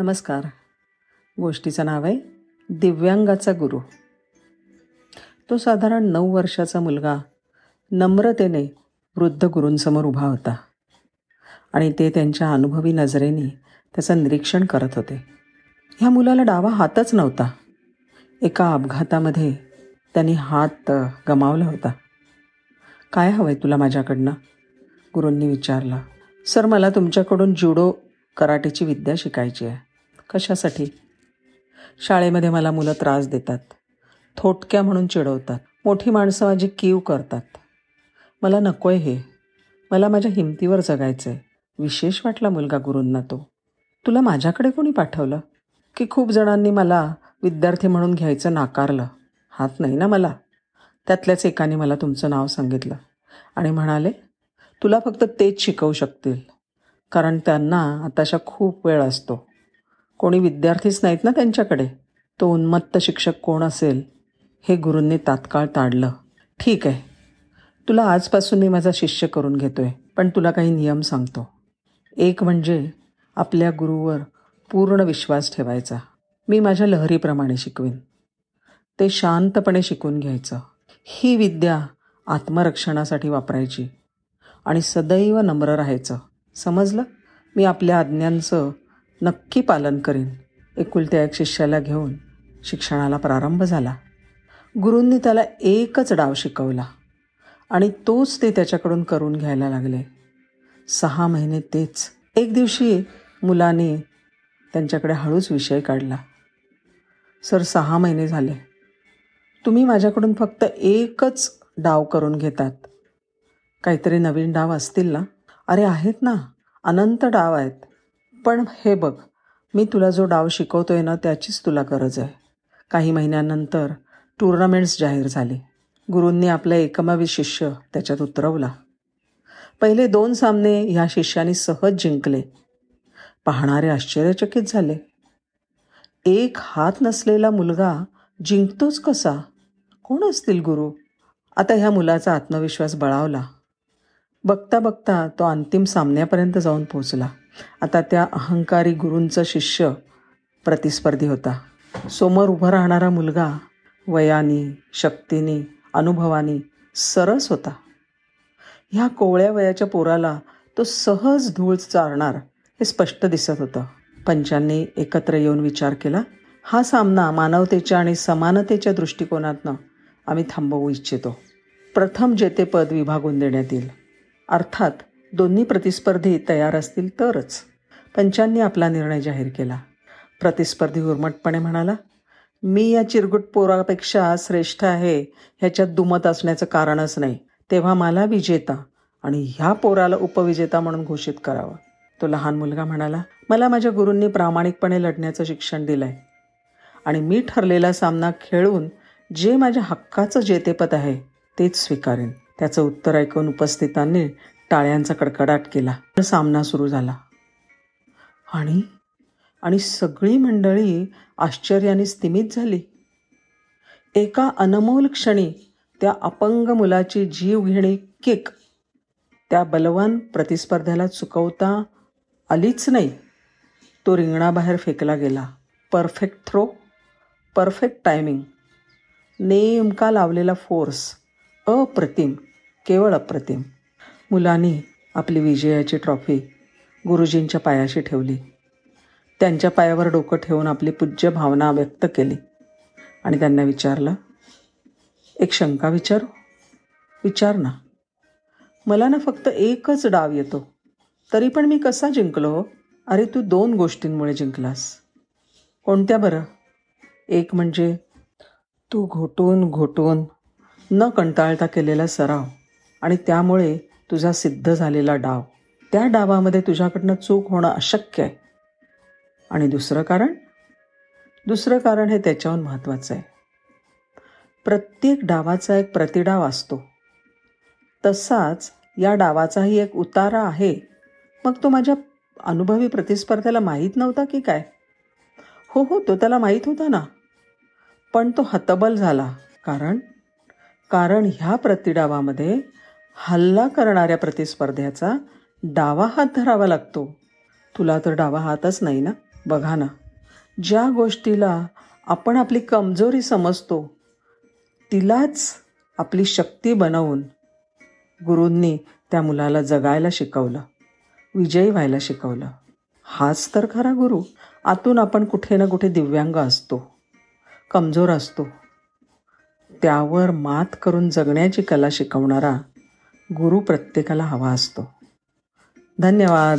नमस्कार. गोष्टीचं नाव आहे दिव्यांगाचा गुरु. तो साधारण नऊ वर्षाचा मुलगा नम्रतेने वृद्ध गुरूंसमोर उभा होता. आणि ते त्यांच्या अनुभवी नजरेने त्याचं निरीक्षण करत होते. ह्या मुलाला डावा हातच नव्हता. एका अपघातामध्ये त्यांनी हात गमावला होता. काय हवं आहे तुला माझ्याकडनं? गुरूंनी विचारलं. सर मला तुमच्याकडून जुडो कराटेची विद्या शिकायची आहे. कशासाठी? शाळेमध्ये मला मुलं त्रास देतात. थोटक्या म्हणून चिडवतात. मोठी माणसं माझी कीव करतात. मला नको आहे हे. मला माझ्या हिमतीवर जगायचं आहे विशेष वाटला मुलगा गुरूंना तो. तुला माझ्याकडे कोणी पाठवलं? की खूप जणांनी मला विद्यार्थी म्हणून घ्यायचं नाकारलं? हात नाही ना मला? त्यातल्याच एकाने मला तुमचं नाव सांगितलं. आणि म्हणाले तुला फक्त तेच शिकवू शकतील. कारण त्यांना आताशा खूप वेळ असतो. कोणी विद्यार्थीच नाहीत ना त्यांच्याकडे? तो उन्मत्त शिक्षक कोण असेल? हे गुरूंनी तात्काळ ताडलं. ठीक आहे. तुला आजपासून मी माझा शिष्य करून घेतो आहे पण तुला काही नियम सांगतो. एक म्हणजे आपल्या गुरुवर पूर्ण विश्वास ठेवायचा. मी माझ्या लहरीप्रमाणे शिकवीन. ते शांतपणे शिकून घ्यायचं. ही विद्या आत्मरक्षणासाठी वापरायची आणि सदैव नम्र राहायचं. समजलं? मी आपल्या आज्ञांचं नक्की पालन करीन. एकुलत्या एक शिष्याला घेऊन शिक्षणाला प्रारंभ झाला. गुरूंनी त्याला एकच डाव शिकवला आणि तोच ते त्याच्याकडून करून घ्यायला लागले. सहा महिने तेच. एक दिवशी मुलाने त्यांच्याकडे हळूच विषय काढला. सर सहा महिने झाले. तुम्ही माझ्याकडून फक्त एकच डाव करून घेतात. काहीतरी नवीन डाव असतील ना? अरे आहेत ना. अनंत डाव आहेत. पण हे बघ मी तुला जो डाव शिकवतोय ना त्याचीच तुला गरज आहे. काही महिन्यानंतर टुर्नामेंट्स जाहीर झाले. गुरूंनी आपला एकमावी शिष्य त्याच्यात उतरवला. पहिले दोन सामने ह्या शिष्याने सहज जिंकले. पाहणारे आश्चर्यचकित झाले. एक हात नसलेला मुलगा जिंकतोच कसा? कोण असतील गुरु? आता ह्या मुलाचा आत्मविश्वास बळावला. बघता बघता तो अंतिम सामन्यापर्यंत जाऊन पोचला आता त्या अहंकारी गुरूंचा शिष्य प्रतिस्पर्धी होता. समोर उभा राहणारा मुलगा वयानी शक्तीनी अनुभवानी सरस होता. ह्या कोवळ्या वयाच्या पोराला तो सहज धूळ चारणार हे स्पष्ट दिसत होतं. पंचांनी एकत्र येऊन विचार केला. हा सामना मानवतेच्या आणि समानतेच्या दृष्टिकोनातनं आम्ही थांबवू इच्छितो. प्रथम जेतेपद विभागून देण्यात येईल. अर्थात दोन्ही प्रतिस्पर्धी तयार असतील तरच. पंचांनी आपला निर्णय जाहीर केला. प्रतिस्पर्धी उर्मटपणे म्हणाला मी या चिरगुट पोरापेक्षा श्रेष्ठ आहे ह्याच्यात दुमत असण्याचं कारणच नाही. तेव्हा मला विजेता आणि ह्या पोराला उपविजेता म्हणून घोषित करावं. तो लहान मुलगा म्हणाला मला माझ्या गुरूंनी प्रामाणिकपणे लढण्याचं शिक्षण दिलं आहे आणि मी ठरलेला सामना खेळून जे माझ्या हक्काचं जेतेपद आहे तेच स्वीकारेन. त्याचं उत्तर ऐकून उपस्थितांनी टाळ्यांचा कडकडाट केला. सामना सुरू झाला. आणि आणि सगळी मंडळी आश्चर्याने स्थिमित झाली. एका अनमोल क्षणी त्या अपंग मुलाची जीव घेणी किक. त्या बलवान प्रतिस्पर्ध्याला चुकवता आलीच नाही. तो रिंगणाबाहेर फेकला गेला. Perfect throw perfect timing. नेमका लावलेला फोर्स अप्रतिम केवळ अप्रतिम. मुलांनी आपली विजयाची ट्रॉफी गुरुजींच्या पायाशी ठेवली. त्यांच्या पायावर डोकं ठेवून आपली पूज्य भावना व्यक्त केली. आणि त्यांना विचारलं एक शंका विचारू? विचार ना. मला ना फक्त एकच डाव येतो. तरी पण मी कसा जिंकलो हो? अरे तू दोन गोष्टींमुळे जिंकलास. कोणत्या बरं? एक म्हणजे तू घोटून घोटून न कंटाळता केलेला सराव आणि त्यामुळे तुझा सिद्ध झालेला डाव. त्या डावामध्ये तुझ्याकडनं चूक होणं अशक्य आहे. आणि दुसरं कारण? दुसरं कारण हे त्याच्याहून महत्त्वाचं आहे. प्रत्येक डावाचा एक प्रतिडाव असतो. तसाच या डावाचाही एक उतारा आहे. मग तो माझ्या अनुभवी प्रतिस्पर्ध्याला माहीत नव्हता की काय? हो हो तो त्याला माहीत होता ना. पण तो हतबल झाला. कारण? कारण ह्या प्रतिडावामध्ये हल्ला करणाऱ्या प्रतिस्पर्ध्याचा डावा हात धरावा लागतो. तुला तर डावा हातच नाही ना? बघा ना. ज्या गोष्टीला आपण आपली कमजोरी समजतो तिलाच आपली शक्ती बनवून गुरूंनी त्या मुलाला जगायला शिकवलं विजयी व्हायला शिकवलं. हाच तर खरा गुरु. आतून आपण कुठे ना कुठे दिव्यांग असतो कमजोर असतो. त्यावर मात करून जगण्याची कला शिकवणारा गुरु प्रत्येकाला हवा असतो. धन्यवाद.